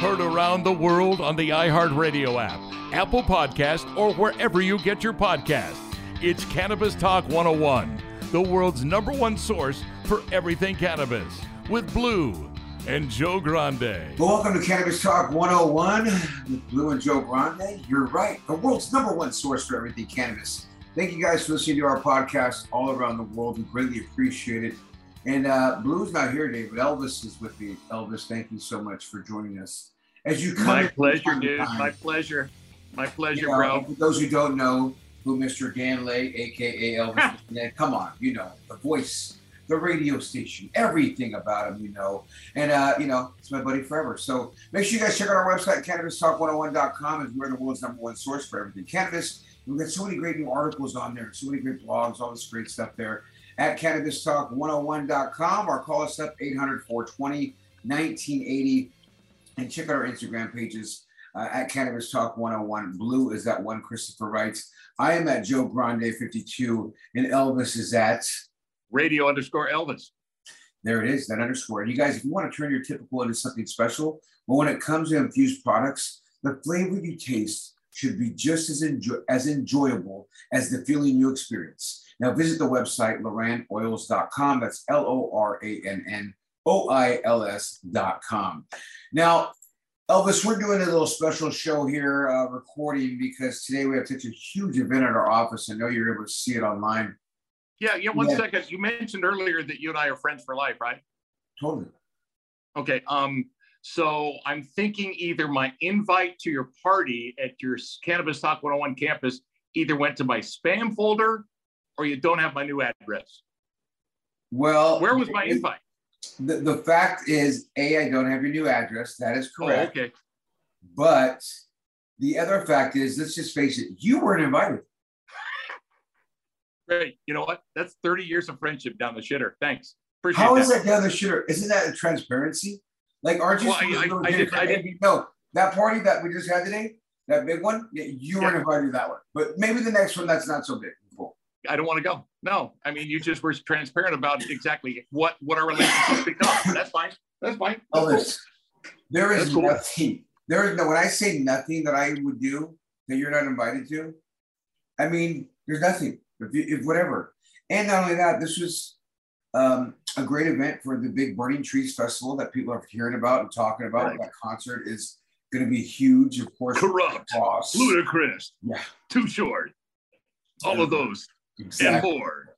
Heard around the world on the iHeartRadio app, Apple Podcast, or wherever you get your podcast. It's Cannabis Talk 101, the world's number one source for everything cannabis, with Blue and Joe Grande. Welcome to Cannabis Talk 101 with Blue and Joe Grande. You're right, the world's number one source for everything cannabis. Thank you guys for listening to our podcast all around the world. We greatly appreciate it. And uh, Blue's not here today, but Elvis is with me. Elvis, thank you so much for joining us. As you come my pleasure, dude. time, My pleasure. My pleasure, you know, bro. For those who don't know who Mr. Ganley, aka Elvis, is, come on, you know the voice, the radio station, everything about him, you know. And uh, you know, it's my buddy forever. So make sure you guys check out our website, CannabisTalk101.com, is we're the world's number one source for everything cannabis. We've got so many great new articles on there, so many great blogs, all this great stuff there at CannabisTalk101.com or call us up 800 420 1980 and check out our Instagram pages uh, at Cannabis Talk 101. Blue is that one Christopher writes. I am at Joe Grande 52 and Elvis is at Radio underscore Elvis. there it is, that underscore. And you guys, if you want to turn your typical into something special, well, when it comes to infused products, the flavor you taste should be just as enjoy- as enjoyable as the feeling you experience. Now visit the website lorannoils.com. That's L O R A N N O I L S.com. Now, Elvis, we're doing a little special show here, uh, recording because today we have such a huge event at our office. I know you're able to see it online. Yeah, yeah. One Yeah. second. You mentioned earlier that you and I are friends for life, right? Totally. Okay. Um. So I'm thinking either my invite to your party at your Cannabis Talk 101 campus either went to my spam folder or you don't have my new address. Well, Where was my invite? The, the fact is, A, I don't have your new address. That is Oh, correct. okay. But the other fact is, let's just face it, you weren't invited. Great. You know what? That's 30 years of friendship down the shitter. Thanks. Appreciate How that. is that down the shitter? Isn't that a transparency? Like, aren't you Well, I- I- I did- I did- No, that party that we just had today, that big one, yeah, you weren't invited to that one. But maybe the next one that's not so big. I don't want to go. No, I mean, you just were transparent about exactly what what our relationship become. That's fine. That's fine. That's cool. There is cool. nothing. There is no. When I say nothing that I would do that you're not invited to, I mean there's nothing. If, you, if whatever. And not only that, this was um, a great event for the Big Burning Trees Festival that people are hearing about and talking about. Right. That concert is going to be huge, of course. Kurupt, Ludacris, Yeah, too short, all of those and exactly. more.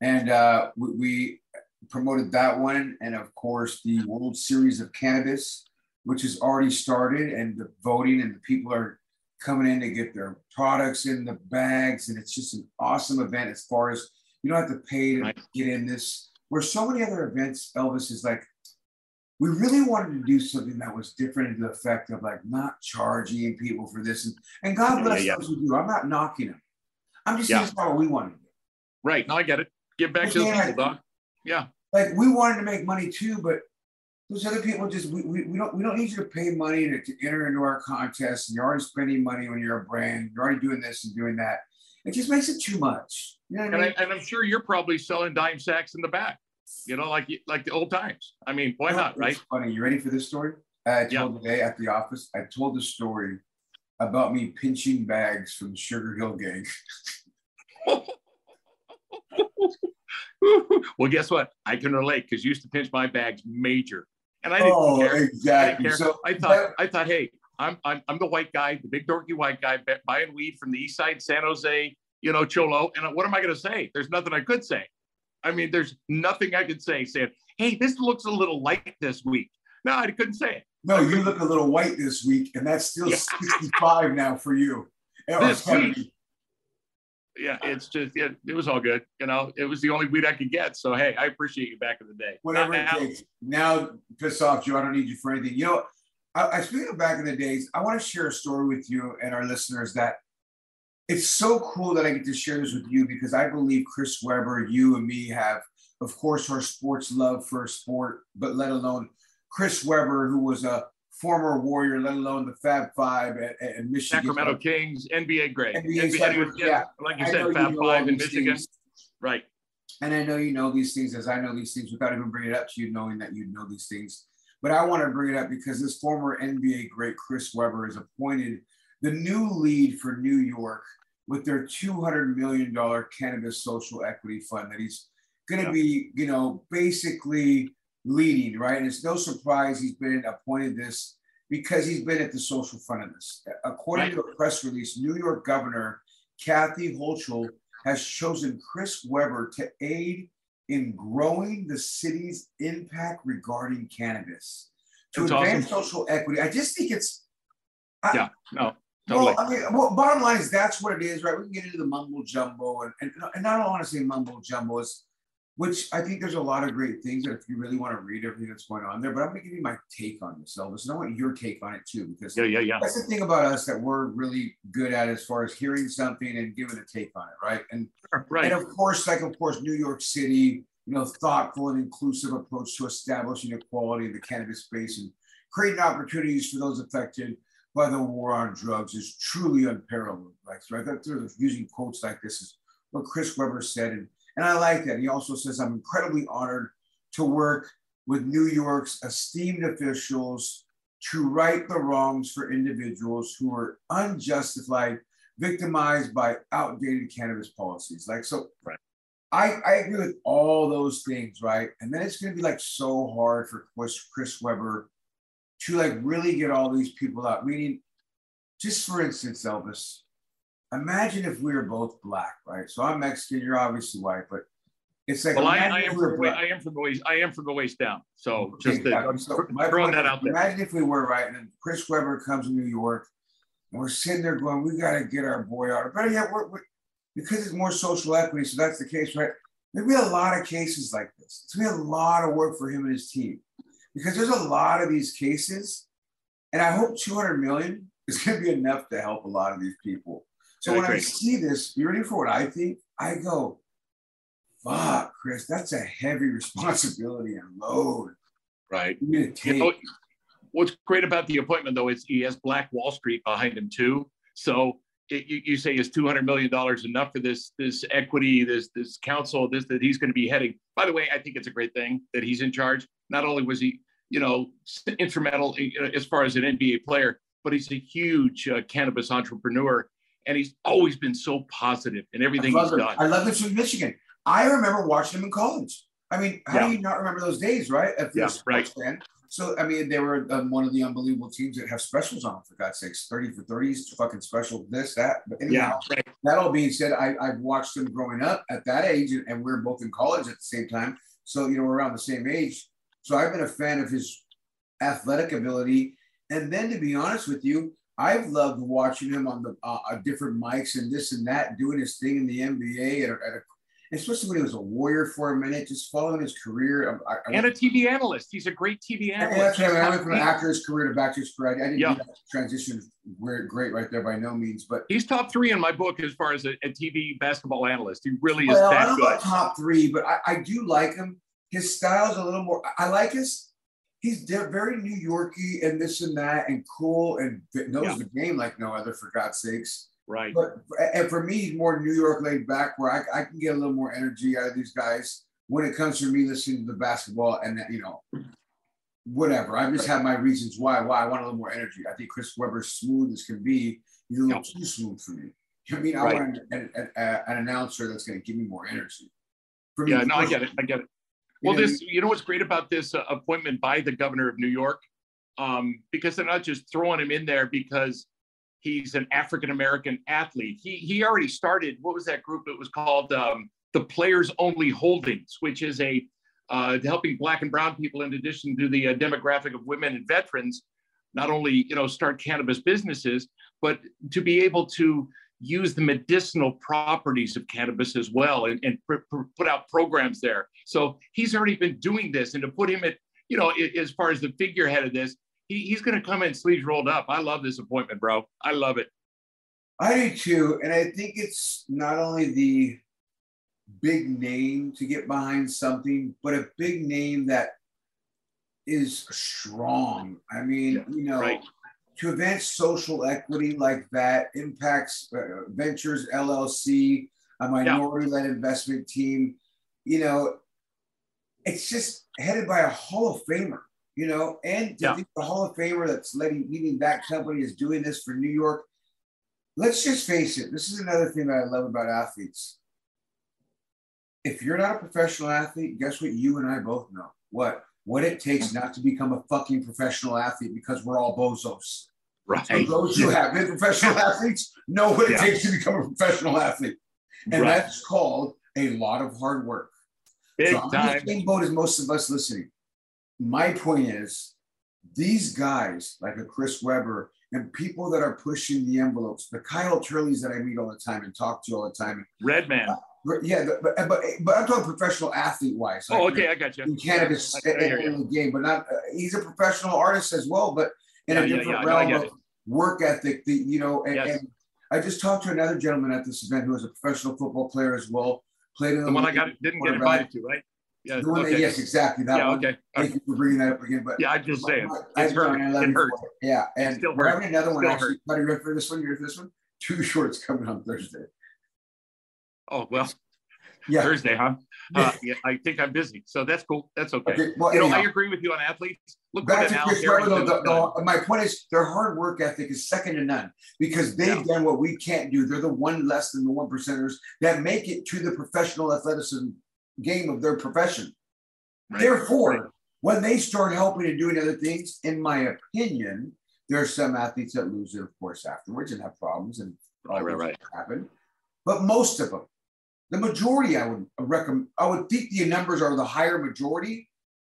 And uh, we, we promoted that one, and of course the World Series of Cannabis, which has already started, and the voting and the people are coming in to get their products in the bags. And it's just an awesome event as far as you don't have to pay to Right. get in this. Where so many other events, Elvis is like, we really wanted to do something that was different in the effect of like not charging people for this. And, and God bless yeah, yeah. those who do. I'm not knocking them. I'm just Yeah. saying what we wanted to do. Right. No, I get it. Give back to the people, dog. Yeah. Like we wanted to make money too, but those other people just we, we, we don't we don't need you to pay money to, to enter into our contest and you're already spending money when you're a brand, you're already doing this and doing that. It just makes it too much. You know what I And, I, and I'm sure you're probably selling dime sacks in the back, you know, like like the old times. I mean, why not, It's right? Funny. You ready for this story? I told Yeah. today at the office. I told the story about me pinching bags from the Sugar Hill Gang. well, guess what? I can relate because you used to pinch my bags major, and I didn't Oh, care. I didn't care. So I thought, I thought, hey, I'm, I'm, I'm the white guy, the big dorky white guy buying weed from the East Side, San Jose, you know, Cholo. And what am I going to say? There's nothing I could say. I mean, there's nothing I could say saying, hey, this looks a little light this week. No, I couldn't say it. no, you look a little white this week, and that's still Yeah. 65 now for you. This week. Yeah, it's just, yeah, it was all good. You know, it was the only weed I could get. So, hey, I appreciate you back in the day. whatever Not it now. takes. Now, piss off, Joe. I don't need you for anything. You know, I, I speaking of back in the days, I want to share a story with you and our listeners that it's so cool that I get to share this with you because I believe Chris Webber, you and me have, of course, our sports love for sport, but let alone Chris Webber, who was a former Warrior, let alone the Fab Five at, at Michigan. Sacramento Kings, NBA great. NBA NBA, yeah. Like you I said, you Fab know Five in Michigan. things. Right. and I know you know these things as I know these things without even bringing it up to you, knowing that you know these things. But I want to bring it up because this former NBA great Chris Webber is appointed the new lead for New York with their $200 million cannabis social equity fund that he's going to Yeah. be, you know, basically leading, right? And it's no surprise he's been appointed this because he's been at the social front of this. According to a press release, New York Governor Kathy Hochul has chosen Chris Webber to aid in growing the city's impact regarding cannabis to advance awesome. social equity. I just think it's I, Yeah. No. Totally. well, I mean, well, bottom line is that's what it is, right? We can get into the mumble jumbo, and, and, and I don't want to say mumbo jumbo, is, which I think there's a lot of great things that if you really want to read everything that's going on there, but I'm going to give you my take on this, Elvis, and I want your take on it too, because yeah. Yeah. Yeah. that's the thing about us that we're really good at as far as hearing something and giving a take on it, right? And Right. and of course, like of course, New York City, you know, thoughtful and inclusive approach to establishing equality in the cannabis space and creating opportunities for those affected by the war on drugs is truly unparalleled. Like, so I thought they're using quotes like this is what Chris Webber said, and and I like that. He also says, "I'm incredibly honored to work with New York's esteemed officials to right the wrongs for individuals who are unjustified victimized by outdated cannabis policies. Like, so Right. I, I agree with all those things, right? And then it's going to be like so hard for Chris, Chris Webber to like really get all these people out. Meaning, just for instance, Elvis, imagine if we were both black, right? So I'm Mexican, you're obviously white, but it's like, Well, I, I am we from the. I am from the waist. I am from the waist down. So Okay, just uh. I'm So throwing that out there. Imagine if we were right, and then Chris Webber comes to New York, and we're sitting there going, "We got to get our boy out." But yeah, we're, we're, because it's more social equity, so that's the case, right? There'll be a lot of cases like this. It's gonna be a lot of work for him and his team because there's a lot of these cases, and I hope 200 million is gonna be enough to help a lot of these people. So I when I see this, you ready for what I think? I go, "Fuck, Chris, that's a heavy responsibility and load." Right. You need to You take. know, what's great about the appointment though is he has Black Wall Street behind him too. So it, you, you say is two hundred million dollars enough for this this equity, this this council, this that he's going to be heading. By the way, I think it's a great thing that he's in charge. Not only was he, you know, instrumental uh, as far as an NBA player, but he's a huge uh, cannabis entrepreneur, and he's always been so positive in everything he's him. done. I love this from Michigan. I remember watching him in college. I mean, how Yeah. do you not remember those days, right? If Yeah, sports fan. So, I mean, they were um, one of the unbelievable teams that have specials on, for God's sakes 30 for 30s, fucking special, this, that. But anyhow, Yeah, right. that all being said, I, I've watched them growing up at that age, and, and we're both in college at the same time. So, you know, we're around the same age. So I've been a fan of his athletic ability. And then to be honest with you, I've loved watching him on the uh, uh, different mics and this and that, doing his thing in the NBA at a, at a especially when he was a warrior for a minute, just following his career. I, I, and a TV analyst. He's a great TV analyst. what I, went from an actor's career to back to his career. I, didn't yeah. transition great, great right there by no means, but he's top three in my book as far as a, a TV basketball analyst. He really is well, that good. top three, but I, I do like him. His style's a little more. I like his. He's very New Yorky and this and that and cool and knows yeah. the game like no other. For God's sakes. Right. But and for me, he's more New York laid back, where I, I can get a little more energy out of these guys when it comes to me listening to the basketball and that, you know, whatever. I just have my reasons why why I want a little more energy. I think Chris Webber's smooth as can be. He's a little too smooth for me. I mean, I right. want an, an, an, announcer that's going to give me more energy. For yeah, no, I get it. I get it. Well, you know, this, you know, what's great about this uh, appointment by the governor of New York, um, because they're not just throwing him in there because he's an African American athlete. He he already started. What was that group? It was called um, the Players Only Holdings, which is a uh, helping Black and Brown people, in addition to the uh, demographic of women and veterans, not only you know start cannabis businesses, but to be able to use the medicinal properties of cannabis as well and, and pr- pr- put out programs there. So he's already been doing this, and to put him at you know as far as the figurehead of this, he, he's going to come in sleeves rolled up. I love this appointment, bro. I love it. I do too, and I think it's not only the big name to get behind something, but a big name that is strong. I mean, yeah, you know, right. To advance social equity like that impacts uh, Ventures LLC, a minority-led yeah. investment team. You know, it's just headed by a Hall of Famer. You know, and yeah. the Hall of Famer that's letting leading that company is doing this for New York. Let's just face it. This is another thing that I love about athletes if you're not a professional athlete, guess what? You and I both know what what it takes not to become a fucking professional athlete because we're all bozos. Right. So those who have been professional athletes know what it yeah. takes to become a professional athlete, and right. that's called a lot of hard work. Big so I'm time. the same boat as most of us listening. My point is, these guys like a Chris Webber and people that are pushing the envelopes, the Kyle Turleys that I meet all the time and talk to all the time. Redman. Uh, yeah, but but but I'm talking professional athlete wise. Like, oh, okay, I got you. In cannabis yeah, in the game, but not. Uh, he's a professional artist as well, but in yeah, a different yeah, realm of work ethic. The, you know, and, yes. and, I just talked to another gentleman at this event who was a professional football player as well. Played in the, the one I got didn't get invited to, right? Yeah, okay. that, yes, exactly. That yeah, one. okay. Thank you for bringing that up again. But yeah, I'm just saying, it's hurt. It hurt. Yeah, and we're having another one. Actually, are you ready for this one? You ready for this one? Two shorts coming on Thursday. Oh well, yeah. Thursday, huh? Uh, yeah, I think I'm busy, so that's cool. That's okay. okay well, you anyhow, know, I agree with you on athletes. Look back to Chris Webber, though, the, the, my point is their hard work ethic is second to none because they've yeah. done what we can't do. They're the one less than the one percenters that make it to the professional athleticism game of their profession. Right. Therefore, right. when they start helping and doing other things, in my opinion, there are some athletes that lose it, of course, afterwards and have problems and right, right, right. happen. But most of them, the majority, I would recommend, I would think the numbers are the higher majority,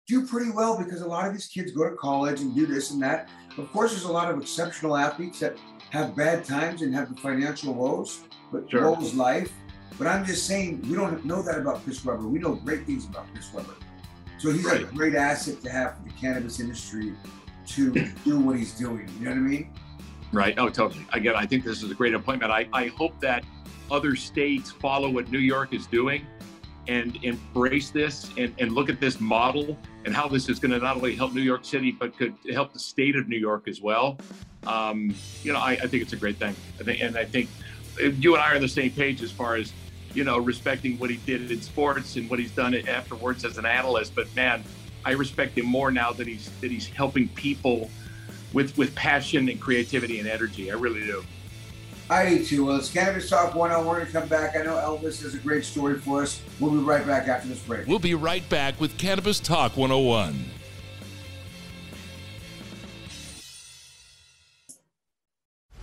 do pretty well because a lot of these kids go to college and do this and that. Of course, there's a lot of exceptional athletes that have bad times and have the financial woes, but sure. woes life. But I'm just saying, we don't know that about Chris Webber. We know great things about Chris Webber. So he's right. a great asset to have for the cannabis industry to do what he's doing. You know what I mean? Right. Oh, totally. Again, I think this is a great appointment. I, I hope that other states follow what New York is doing and embrace this and, and look at this model and how this is going to not only help New York City, but could help the state of New York as well. Um, you know, I, I, think it's a great thing. I think, and I think you and I are on the same page as far as, you know, respecting what he did in sports and what he's done afterwards as an analyst. But man, I respect him more now that he's that he's helping people with with passion and creativity and energy. I really do. I do too. Well, it's Cannabis Talk 101. We're going to come back. I know Elvis has a great story for us. We'll be right back after this break. We'll be right back with Cannabis Talk 101.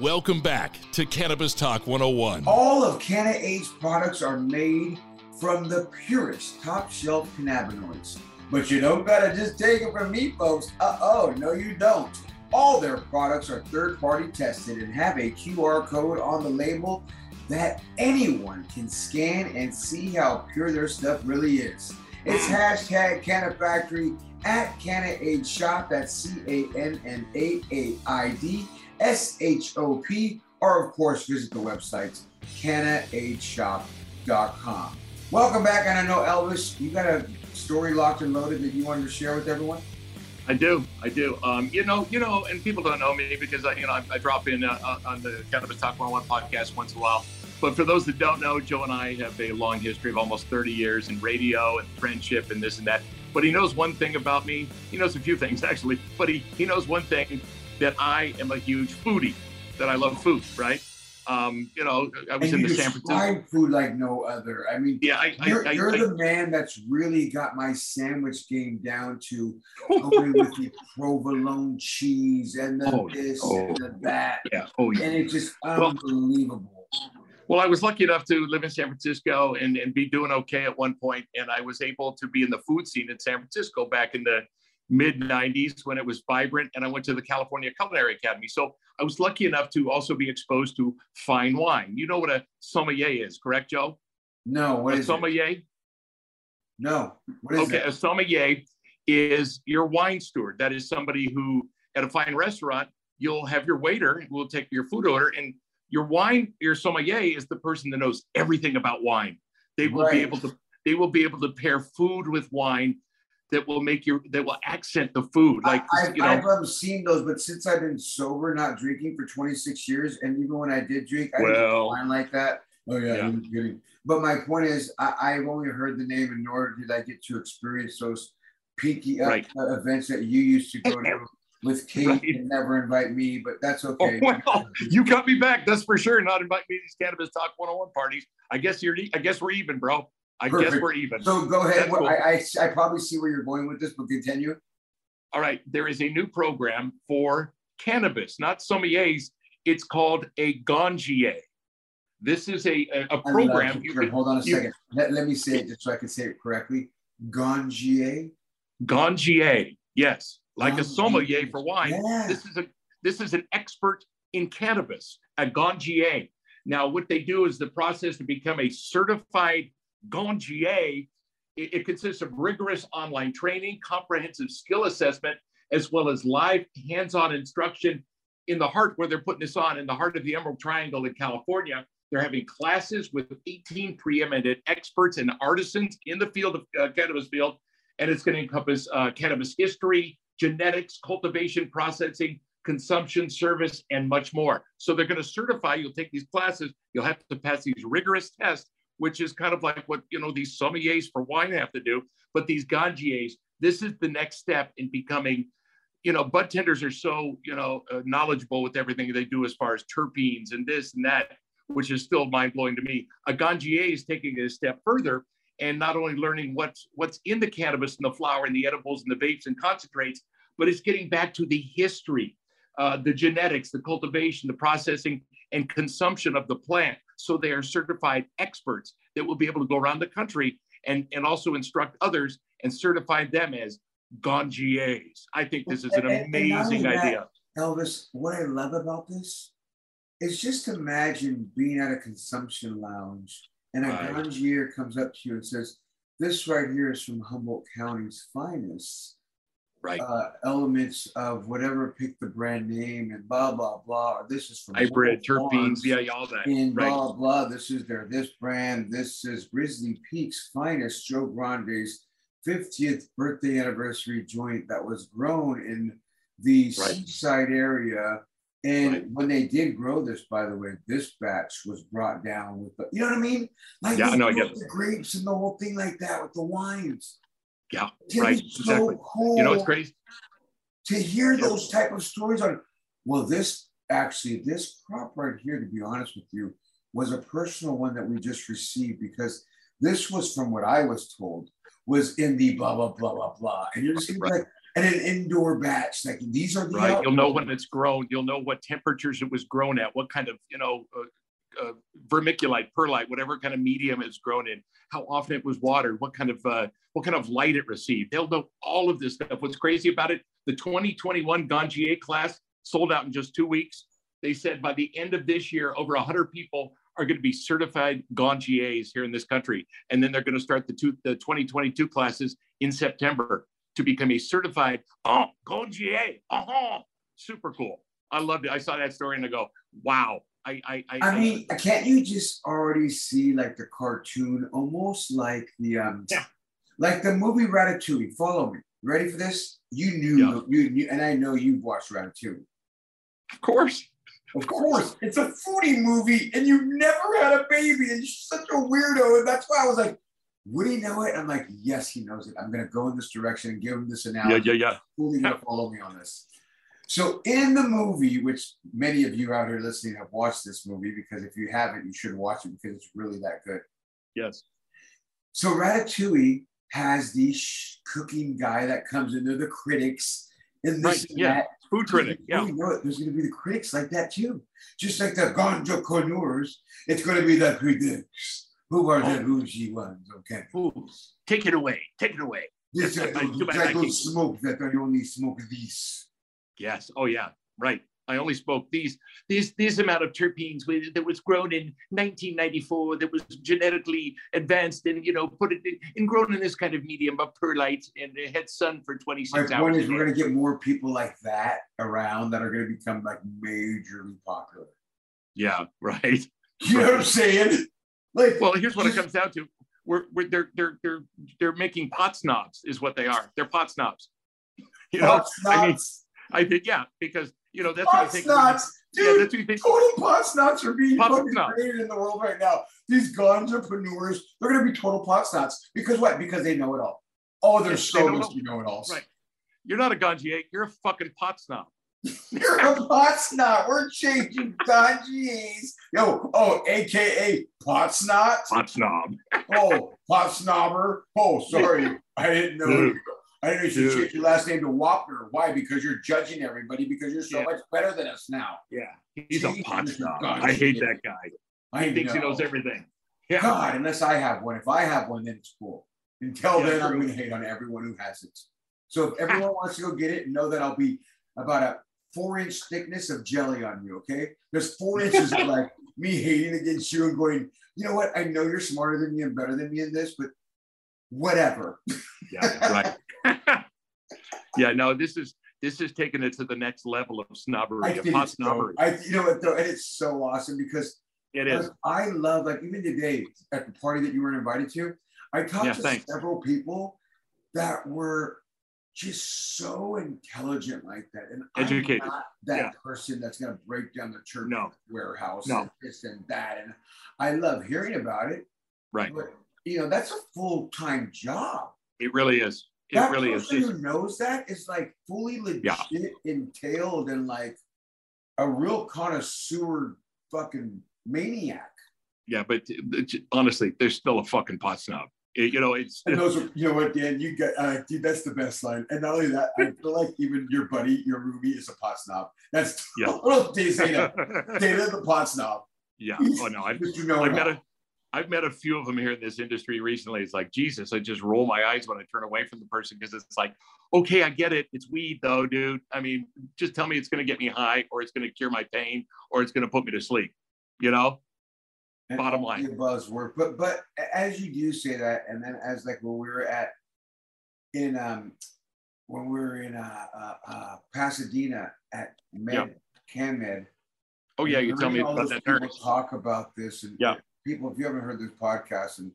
Welcome back to Cannabis Talk 101. All of Canna Aid's products are made from the purest top shelf cannabinoids. But you don't gotta just take it from me, folks. Uh oh, no, you don't. All their products are third party tested and have a QR code on the label that anyone can scan and see how pure their stuff really is. It's hashtag Canna Factory at Canna Aid Shop. That's C A N N A A I D S H O P, or of course, visit the website cannaaidshop.com. Welcome back, and I know Elvis, you got a story locked and loaded that you wanted to share with everyone. I do, I do. Um, you know, you know, and people don't know me because I, you know, I, I drop in uh, on the Cannabis Talk 101 podcast once in a while. But for those that don't know, Joe and I have a long history of almost 30 years in radio and friendship and this and that. But he knows one thing about me. He knows a few things actually, but he, he knows one thing that I am a huge foodie, that I love food, right? Um, you know, I was and in the San Francisco. food like no other. I mean, Yeah, I, you're, I, I, you're the man that's really got my sandwich game down to going with the provolone cheese and the Oh, this oh. and the that. yeah, oh yeah. And it's just Well- unbelievable. Well, I was lucky enough to live in San Francisco and, and be doing okay at one point, and I was able to be in the food scene in San Francisco back in the mid 90s when it was vibrant, and I went to the California Culinary Academy. So I was lucky enough to also be exposed to fine wine. You know what a sommelier is, correct, Joe? No, what a is it? sommelier? No, what is okay, it? a sommelier is your wine steward. That is somebody who, at a fine restaurant, you'll have your waiter will take your food order, and your wine, your sommelier is the person that knows everything about wine. They will be able to they will be able to pair food with wine that will make your that will accent the food. Like I, I've, you know, I've um, seen those, but since I've been sober, not drinking for 26 years, and even when I did drink, I didn't Well- wine like that. Oh yeah, Yeah. I'm kidding. But my point is, I, I've only heard the name, and nor did I get to experience those pinky uh, Right. uh, events that you used to go to with Kate Right. and never invite me. But that's oh, okay. well, you got me back. That's for sure. Not invite me to these cannabis talk 101 parties. I guess you're I guess we're even, bro. I guess we're even. So go ahead. That's cool. I, I I probably see where you're going with this, but continue. All right, there is a new program for cannabis, not sommeliers. It's called a ganjier. This is a love uh, program. You can, Hold on a you- second. Let, let me say it just so I can say it correctly. Ganjier. ganjier, yes, like a Ganjier. sommelier for wine. Yeah. This is a this is an expert in cannabis, a ganjier. Now, what they do is the process to become a certified ganjier. It, it consists of rigorous online training, comprehensive skill assessment, as well as live hands-on instruction in the heart where they're putting this on, in the heart of the Emerald Triangle in California, they're having classes with 18 preeminent experts and artisans in the field of uh, cannabis field, and it's going to encompass uh, cannabis history, genetics, cultivation, processing, consumption, service, and much more. So they're going to certify. You'll take these classes. You'll have to pass these rigorous tests, which is kind of like what you know these sommeliers for wine have to do. But these ganjiers, this is the next step in becoming you know, bud tenders are so, you know, uh, knowledgeable with everything they do as far as terpenes and this and that, which is still mind blowing to me. A ganjier is taking it a step further and not only learning what's what's in the cannabis and the flower and the edibles and the vapes and concentrates, but it's getting back to the history, uh, the genetics, the cultivation, the processing, and consumption of the plant. So they are certified experts that will be able to go around the country and, and also instruct others and certify them as ganjiers. I think this is an amazing idea. Elvis, what I love about this is just imagine being at a consumption lounge and a right. comes up to you and says, This right here is from Humboldt County's finest. Right. Uh, elements of whatever, pick the brand name and blah, blah, blah. This is from hybrid terpenes. Yeah, all that. And right. blah, blah. This is their this brand. This is Grizzly Peak's finest, Joe Grande's 50th birthday anniversary joint that was grown in the right. seaside area. And right. when they did grow this, by the way, this batch was brought down with the, you know what I mean? Like yeah, no, I get the grapes and the whole thing like that with the wines. Yeah, right. So exactly. Cool you know, it's crazy to hear yeah. those type of stories on. Well, this actually, this crop right here, to be honest with you, was a personal one that we just received because this was from what I was told was in the blah blah blah blah blah, and you're just right. like and an indoor batch. Like these are the right. Outdoors. You'll know when it's grown. You'll know what temperatures it was grown at. What kind of you know. Uh, uh, vermiculite, perlite, whatever kind of medium it's grown in, how often it was watered, what kind of uh, what kind of light it received. They'll know all of this stuff. What's crazy about it? The 2021 Ganjier class sold out in just two weeks. They said by the end of this year, over 100 people are going to be certified ganjiers here in this country. And then they're going to start the, two, the 2022 classes in September to become a certified oh, ganjier. Uh-huh. Super cool. I loved it. I saw that story and I go, wow. I, I, I, I mean, can't you just already see like the cartoon, almost like the um, yeah. like the movie Ratatouille? Follow me. Ready for this? You knew yeah. you knew, and I know you've watched Ratatouille. Of course. Of course, it's a foodie movie, and you never had a baby, and you're such a weirdo. And that's why I was like, would he know it? I'm like, yes, he knows it. I'm going to go in this direction and give him this analogy. Yeah, yeah, yeah. Fully to follow me on this. So in the movie, which many of you out here listening have watched this movie, because if you haven't, you should watch it because it's really that good. Yes. So Ratatouille has the cooking guy that comes into the critics and this right, and yeah. that. Food critic, yeah. You know it. There's going to be the critics like that too. Just like the ganja connoisseurs, it's going to be the critics. Who are oh. the bougie ones? Okay. Ooh. Take it away. Take it away. This, uh, I, don't, I don't smoke that. I only smoke these. Yes. Oh, yeah. Right. I only spoke these these these amount of terpenes that was grown in 1994 that was genetically advanced and you know put it in, and grown in this kind of medium of perlite and it had sun for 26 My hours. My point is we're going to get more people like that around that are going to become like majorly popular. Yeah, right. You know what I'm saying? Like, well, here's what it comes down to: we're, we're they're they're they're they're making pot snobs, is what they are. They're pot snobs. You know, I mean, I think yeah, because you know, that's pot what I think. Snots. Dude, yeah, that's what you think. total pot snots are being pot fucking created in the world right now. These entrepreneurs, they're going to be total pot snots. Because what? Because they know it all. Oh, they're so they much know it all. Right. You're not a ganjier. Eh? You're a fucking pot snob. You're a pot snot. We're changing ganjiers. Yo, oh, AKA pot snot. Pot snob. oh, pot snobber. Oh, sorry. I didn't know. I didn't know you should change your last name to Wapner. Why? Because you're judging everybody because you're so yeah. much better than us now. Yeah. He's a pot snob. I hate that guy. I he thinks know. he knows everything. Yeah. God, unless I have one. If I have one, then it's cool. Until yeah, then, true. I'm going to hate on everyone who has it. So if everyone wants to go get it, know that I'll be about a four inch thickness of jelly on you. Okay. There's four inches of like me hating against you and going, you know what? I know you're smarter than me and better than me in this, but whatever. Yeah, right. yeah, no, this is this is taking it to the next level of snobbery, of hot it's so, snobbery. I, you know what though, and it's so awesome because It is. I love like even today at the party that you were invited to, I talked Yeah, to thanks. several people that were just so intelligent like that. And Educated. I'm not that Yeah. person that's gonna break down the church No. warehouse No. and this and that. And I love hearing about it. Right. But you know, that's a full-time job. It really is. It that really is. person It's- who knows that is like fully legit Yeah. entailed in like a real connoisseur fucking maniac. yeah, but uh, honestly, there's still a fucking pot snob. It- you know, it's And those are, you know what, Dan, you get, uh, dude, that's the best line. And not only that, I feel like even your buddy, your roomie, is a pot snob. That's Yeah. total Dana. Dana the pot snob. yeah. Oh no, I, you know I've met a, I've met a few of them here in this industry recently. It's like Jesus, I just roll my eyes when I turn away from the person because it's like, okay, I get it. It's weed though, dude. I mean, just tell me it's going to get me high, or it's going to cure my pain, or it's going to put me to sleep. You know? And bottom line. the buzzword. But but as you do say that, and then as like when we were at in um when we were in uh, uh, uh Pasadena at Med Yeah. CannMed. Oh yeah, you tell me about that. Talk about this and Yeah. People. If you haven't heard this podcast, and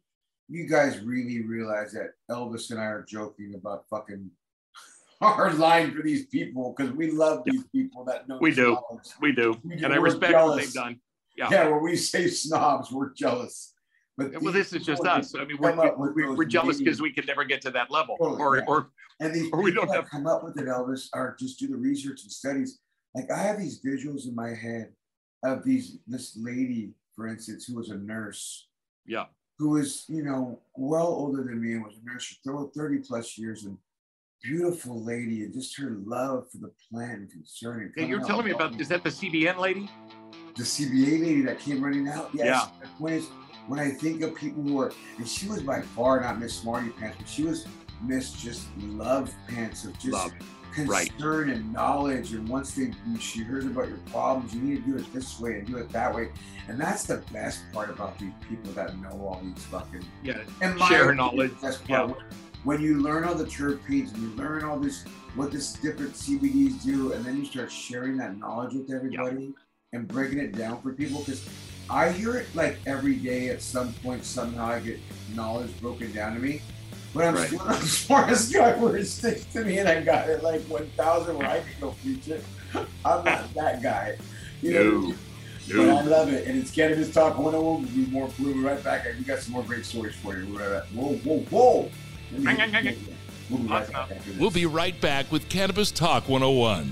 you guys really realize that Elvis and I are joking about fucking hard line for these people because we love these people that know We do. We do, We and I respect what jealous. they've done. Yeah. Yeah. when we say snobs, we're jealous. But Well, this is just us. I mean, we're, we're, we're jealous because we could never get to that level, Totally, or yeah. or And these Or we don't have- come up with it, Elvis, are just do the research and studies. Like I have these visuals in my head of these this lady, for instance, who was a nurse, yeah, who was, you know, well older than me and was a nurse for 30 plus years and beautiful lady and just her love for the plant and concern. And you're telling me about is that the CBN lady? the CBA lady that came running out. Yes. Yeah. The point is, when I think of people who are, and she was by far not Miss Smarty Pants, but she was Miss just love pants of just Love. Concern right. and knowledge. And once they she hears about your problems, you need to do it this way and do it that way. And that's the best part about these people that know all these fucking Yeah, and my Share knowledge. That's part. When you learn all the terpenes and you learn all this, what this different CBDs do, and then you start sharing that knowledge with everybody and breaking it down for people, because I hear it like every day. At some point, somehow I get knowledge broken down to me. But I'm Right. still not the smartest guy where it sticks to me, and I got it like 1,000 where I can go preach it. I'm not that guy. You know, No, but I love it. And it's Cannabis Talk 101. We'll be more we'll be right back. We got some more great stories for you. Whoa, whoa, whoa. We'll be right back. We'll be right back with Cannabis Talk 101.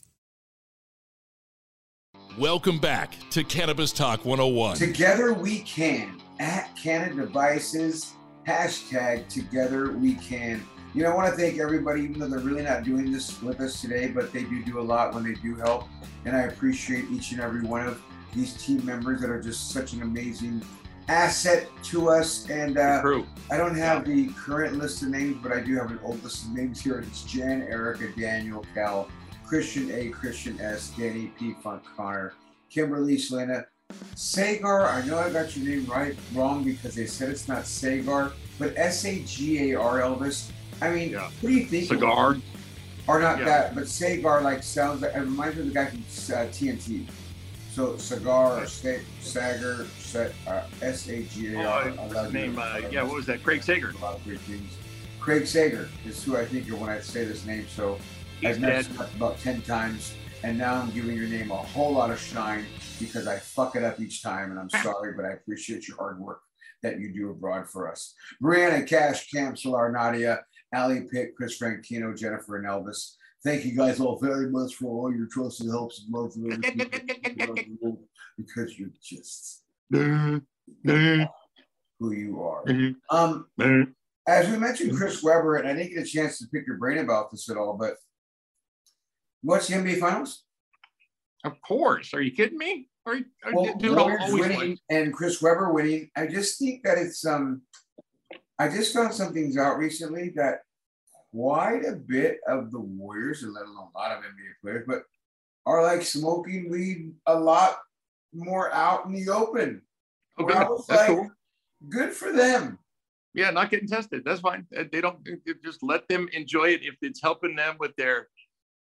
Welcome back to Cannabis Talk 101. Together we can at Canna Devices, hashtag Together We Can. You know, I want to thank everybody, even though they're really not doing this with us today, but they do do a lot when they do help. And I appreciate each and every one of these team members that are just such an amazing asset to us. And uh, True. I don't have the current list of names, but I do have an old list of names here. It's Jan, Erica, Daniel, Cal, Christian A, Christian S, Danny P, Funk Connor, Kimberly, Selena, Sagar. I know I got your name right wrong because they said it's not Sagar, but S A G A R Elvis. I mean, Yeah. what do you think? Cigar. Or not Yeah. that, but Sagar like sounds like it reminds me of the guy from uh, TNT. So cigar or Sa- Sagar, Sa- uh, S A G A Oh, his name, uh, yeah, what was that? Craig Sager. A lot of great things. Craig Sager is who I think of when I say this name. So He's I've messed dead. up about 10 times, and now I'm giving your name a whole lot of shine because I fuck it up each time, and I'm sorry, but I appreciate your hard work that you do abroad for us. Brianna, Cash, Cam, Solar, Nadia, Ali Pitt, Chris Frankino, Jennifer, and Elvis. Thank you guys all very much for all your trust and helps and love and because you're just who you are. Um, as we mentioned, Chris Webber, and I didn't get a chance to pick your brain about this at all, but what's the NBA Finals? Of course. Are you kidding me? Are you, Well, dude, Warriors always winning win. and Chris Webber winning. I just think that it's um. I just found some things out recently that quite a bit of the Warriors, and let alone a lot of NBA players, but are like smoking weed a lot more out in the open. Okay, was that's like, cool. Good for them. Yeah, not getting tested. That's fine. They don't just let them enjoy it if it's helping them with their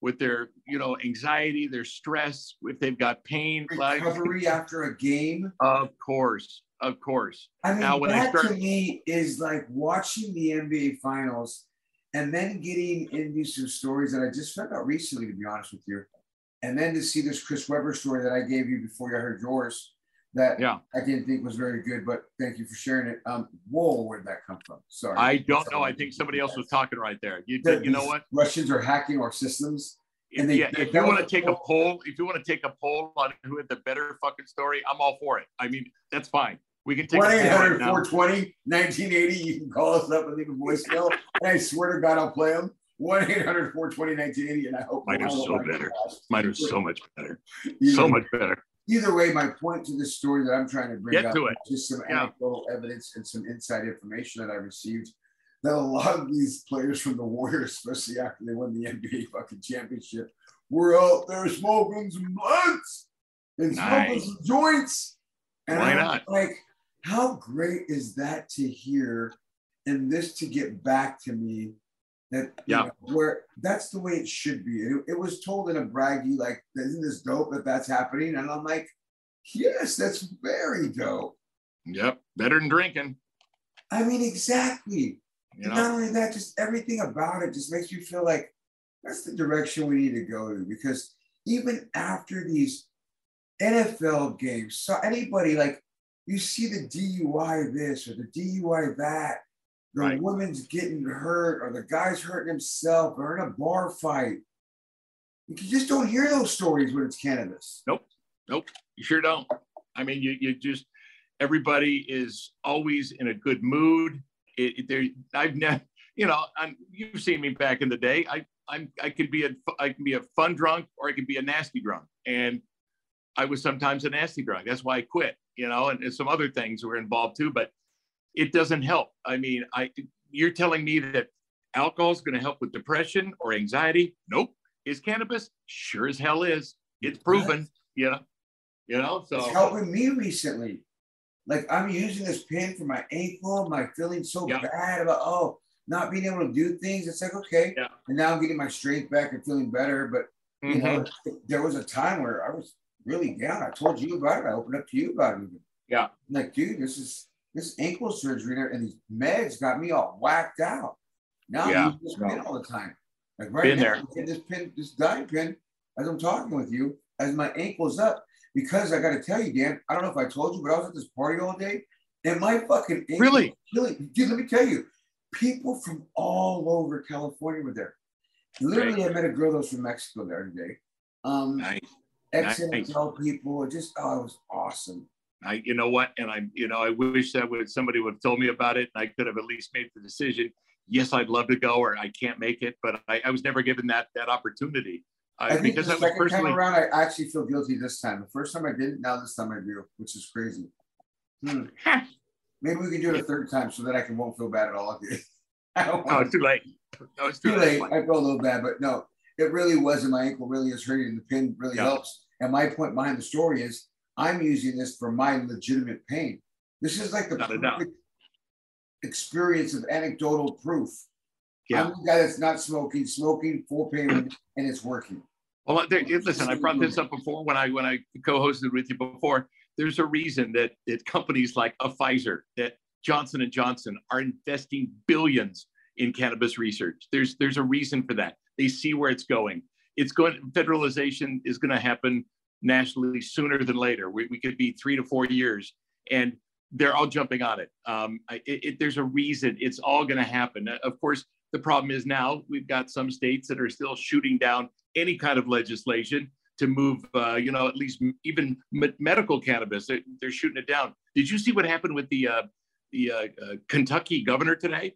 with their you know anxiety, their stress, if they've got pain. Like, Recovery after a game. of course, of course. I mean, Now, that to me is like watching the NBA finals and then getting into some stories that I just found out recently, to be honest with you. And then to see this Chris Webber story that I gave you before you heard yours, that Yeah. I didn't think was very good, but thank you for sharing it. Um, whoa, where'd that come from? Sorry. I don't know. I think somebody else was talking right there. You, That you know what? Russians are hacking our systems. And they- yeah, they if you want to take a poll, if you want to take a poll on who had the better fucking story, I'm all for it. I mean, that's fine. We can take a 1 poll 800 right now. 420 1980. You can call us up and leave a voicemail. and I swear to God, I'll play them. 1 800 420 1980. And I hope Mine are so better. Mine are so much better. So much better. Either way, my point to this story that I'm trying to bring Get up to it. is just some Yeah. anecdotal evidence and some inside information that I received that a lot of these players from the Warriors, especially after they won the NBA fucking championship, were out there smoking some blunts and smoking Nice. some joints. And Why I'm not? like, how great is that to hear and this to get back to me that you Yeah. know, where that's the way it should be. It, it was told in a braggy, like, isn't this dope that that's happening? And I'm like, yes, that's very dope. Yep. Better than drinking. I mean, exactly. You know? not only that, just everything about it just makes you feel like that's the direction we need to go to. Because even after these NFL games, so anybody like you see the DUI this or the DUI that, the Right. woman's getting hurt or the guy's hurting himself or in a bar fight. You just don't hear those stories when it's cannabis. Nope. Nope. You sure don't. I mean, you, you just, everybody is always in a good mood. It, it, there, I've never, you know, I'm, you've seen me back in the day. I, I'm, I could be a, I can be a fun drunk or I can be a nasty drunk. And I was sometimes a nasty drunk. That's why I quit, you know, and, and some other things were involved too, but it doesn't help. I mean, I, you're telling me that alcohol is going to help with depression or anxiety? Nope. Is cannabis? Sure as hell is. It's proven, you know, you know, so. It's helping me recently. Like I'm using this pin for my ankle. I feeling so Yeah. bad about oh not being able to do things? It's like okay, Yeah. and now I'm getting my strength back and feeling better. But you know, Mhm. there was a time where I was really down. I told you about it. I opened up to you about it. Yeah. I'm like, dude, this is this ankle surgery there, and these meds got me all whacked out. Now I'm Yeah. using this pin all the time. Like right Been now, there. I'm getting this pin, this dime pin, as I'm talking with you, as my ankle's up. Because I got to tell you, Dan, I don't know if I told you, but I was at this party all day, and my fucking ankle Really? killing. Dude, let me tell you, people from all over California were there. Literally, I met a girl that was from Mexico the other day. Um, Nice. ex-NFL people. Just oh, it was awesome. I, you know what? And I, you know, I wish that would somebody would have told me about it, and I could have at least made the decision. Yes, I'd love to go, or I can't make it, but I, I was never given that that opportunity uh, I think because the I was second time around, I actually feel guilty this time. The first time I didn't, now this time I do, which is crazy. Hmm. Maybe we can do it a third time so that I can won't feel bad at all. I don't Oh, it's too late. No, it's too too late. late. I feel a little bad, but no, it really wasn't. My ankle really is hurting. The pin really Yeah. helps. And my point behind the story is I'm using this for my legitimate pain. This is like the Not perfect experience of anecdotal proof. Yeah. I'm the guy that's not smoking, smoking full pain, and it's working. Well, uh, there, listen, I brought this up before when I when I co-hosted with you before. There's a reason that that companies like a Pfizer, that Johnson and Johnson are investing billions in cannabis research. There's there's a reason for that. They see where it's going. It's going federalization is going to happen nationally sooner than later. We, we could be three to four years, and they're all jumping on it. Um, it, it there's a reason. It's all going to happen. Uh, Of course, the problem is now we've got some states that are still shooting down any kind of legislation to move, uh, you know, at least even me- medical cannabis. They, they're shooting it down. Did you see what happened with the uh, the uh, uh, Kentucky governor today?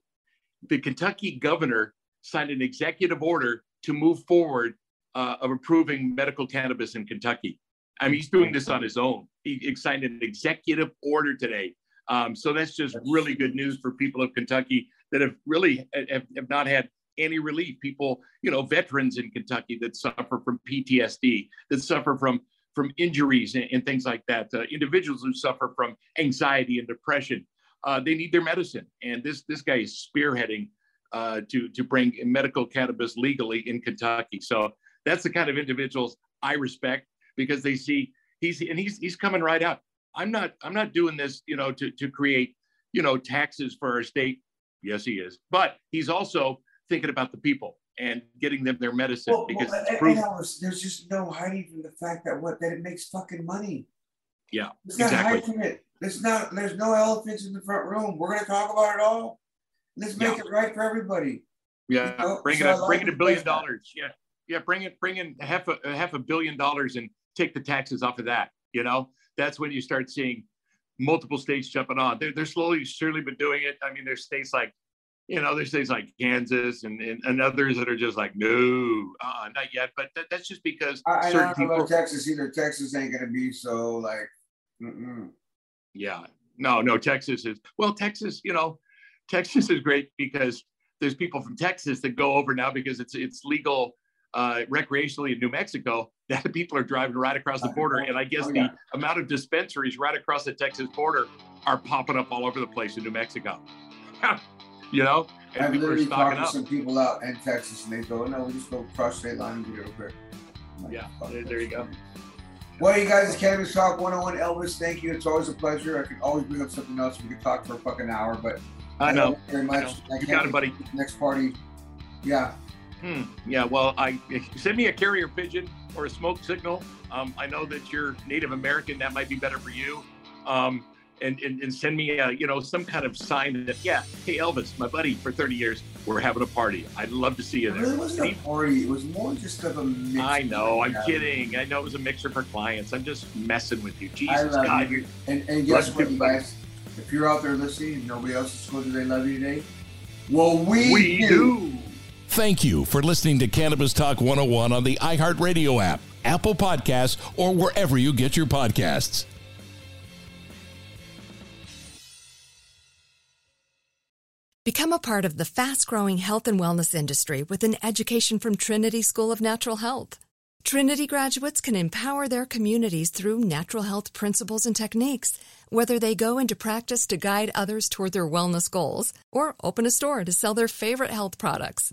The Kentucky governor signed an executive order to move forward uh, of approving medical cannabis in Kentucky. I mean, he's doing this on his own. He, he signed an executive order today. Um, so that's just really good news for people of Kentucky that have really have, have not had any relief. People, you know, veterans in Kentucky that suffer from PTSD, that suffer from from injuries and, and things like that. Uh, individuals who suffer from anxiety and depression, uh, they need their medicine. And this this guy is spearheading uh, to to bring medical cannabis legally in Kentucky. So that's the kind of individuals I respect because they see he's and he's he's coming right out. I'm not I'm not doing this, you know, to to create, you know, taxes for our state. Yes, he is, but he's also thinking about the people and getting them their medicine Well, because well, it's and Alice, there's just no hiding from the fact that what that it makes fucking money. Yeah, There's not exactly. hiding it. There's not. There's no elephants in the front room. We're gonna talk about it all. Let's make Yeah. it right for everybody. Yeah, You know, bring it so I up, like bring it a billion dollars. Yeah, yeah, bring it, bring in half a half a billion dollars and take the taxes off of that. You know, that's when you start seeing multiple states jumping on. They're they're slowly, surely been doing it. I mean, there's states like, you know, there's states like Kansas and and, and others that are just like, no, uh, not yet. But that, that's just because I, I don't know people. about Texas either. Texas ain't gonna be so like. Mm-mm. Yeah. No, no, Texas is well, Texas, you know, Texas is great because there's people from Texas that go over now because it's it's legal uh, recreationally in New Mexico that people are driving right across the border. And I guess Oh, the amount of dispensaries right across the Texas border are popping up all over the place in New Mexico. you know, and I've people are literally stocking talked to up. some people out in Texas, and they go, "No, we just go cross state line and get it real quick." Like, Yeah, there- there you go. Well, you guys, it's Cannabis Talk 101. Elvis, thank you. It's always a pleasure. I could always bring up something else. We could talk for a fucking hour, but I know. thank you very I much. know. I You got it, buddy. Next party. Yeah. Hmm. Yeah. Well, I send me a carrier pigeon or a smoke signal. Um, I know that you're Native American. That might be better for you. Um, and, and, and send me a, you know, some kind of sign that, yeah, hey, Elvis, my buddy for 30 years, we're having a party. I'd love to see you It there. really wasn't a party. It was more just of a mix. I know. I'm kidding. I know it was a mixer for clients. I'm just messing with you. Jesus God. you. And, and guess Love what, you, guys? If you're out there listening and nobody else is going to, they love you today, well, we, We do. Thank you for listening to Cannabis Talk 101 on the iHeartRadio app, Apple Podcasts, or wherever you get your podcasts. Become a part of the fast growing health and wellness industry with an education from Trinity School of Natural Health. Trinity graduates can empower their communities through natural health principles and techniques, whether they go into practice to guide others toward their wellness goals or open a store to sell their favorite health products.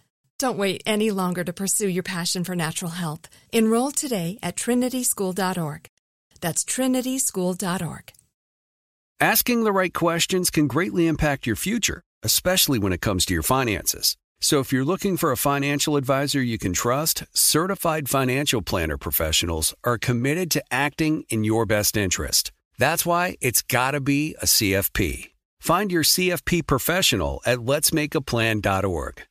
Don't wait any longer to pursue your passion for natural health. Enroll today at trinityschool.org. That's trinityschool.org. Asking the right questions can greatly impact your future, especially when it comes to your finances. So if you're looking for a financial advisor you can trust, certified financial planner professionals are committed to acting in your best interest. That's why it's got to be a CFP. Find your CFP professional at letsmakeaplan.org.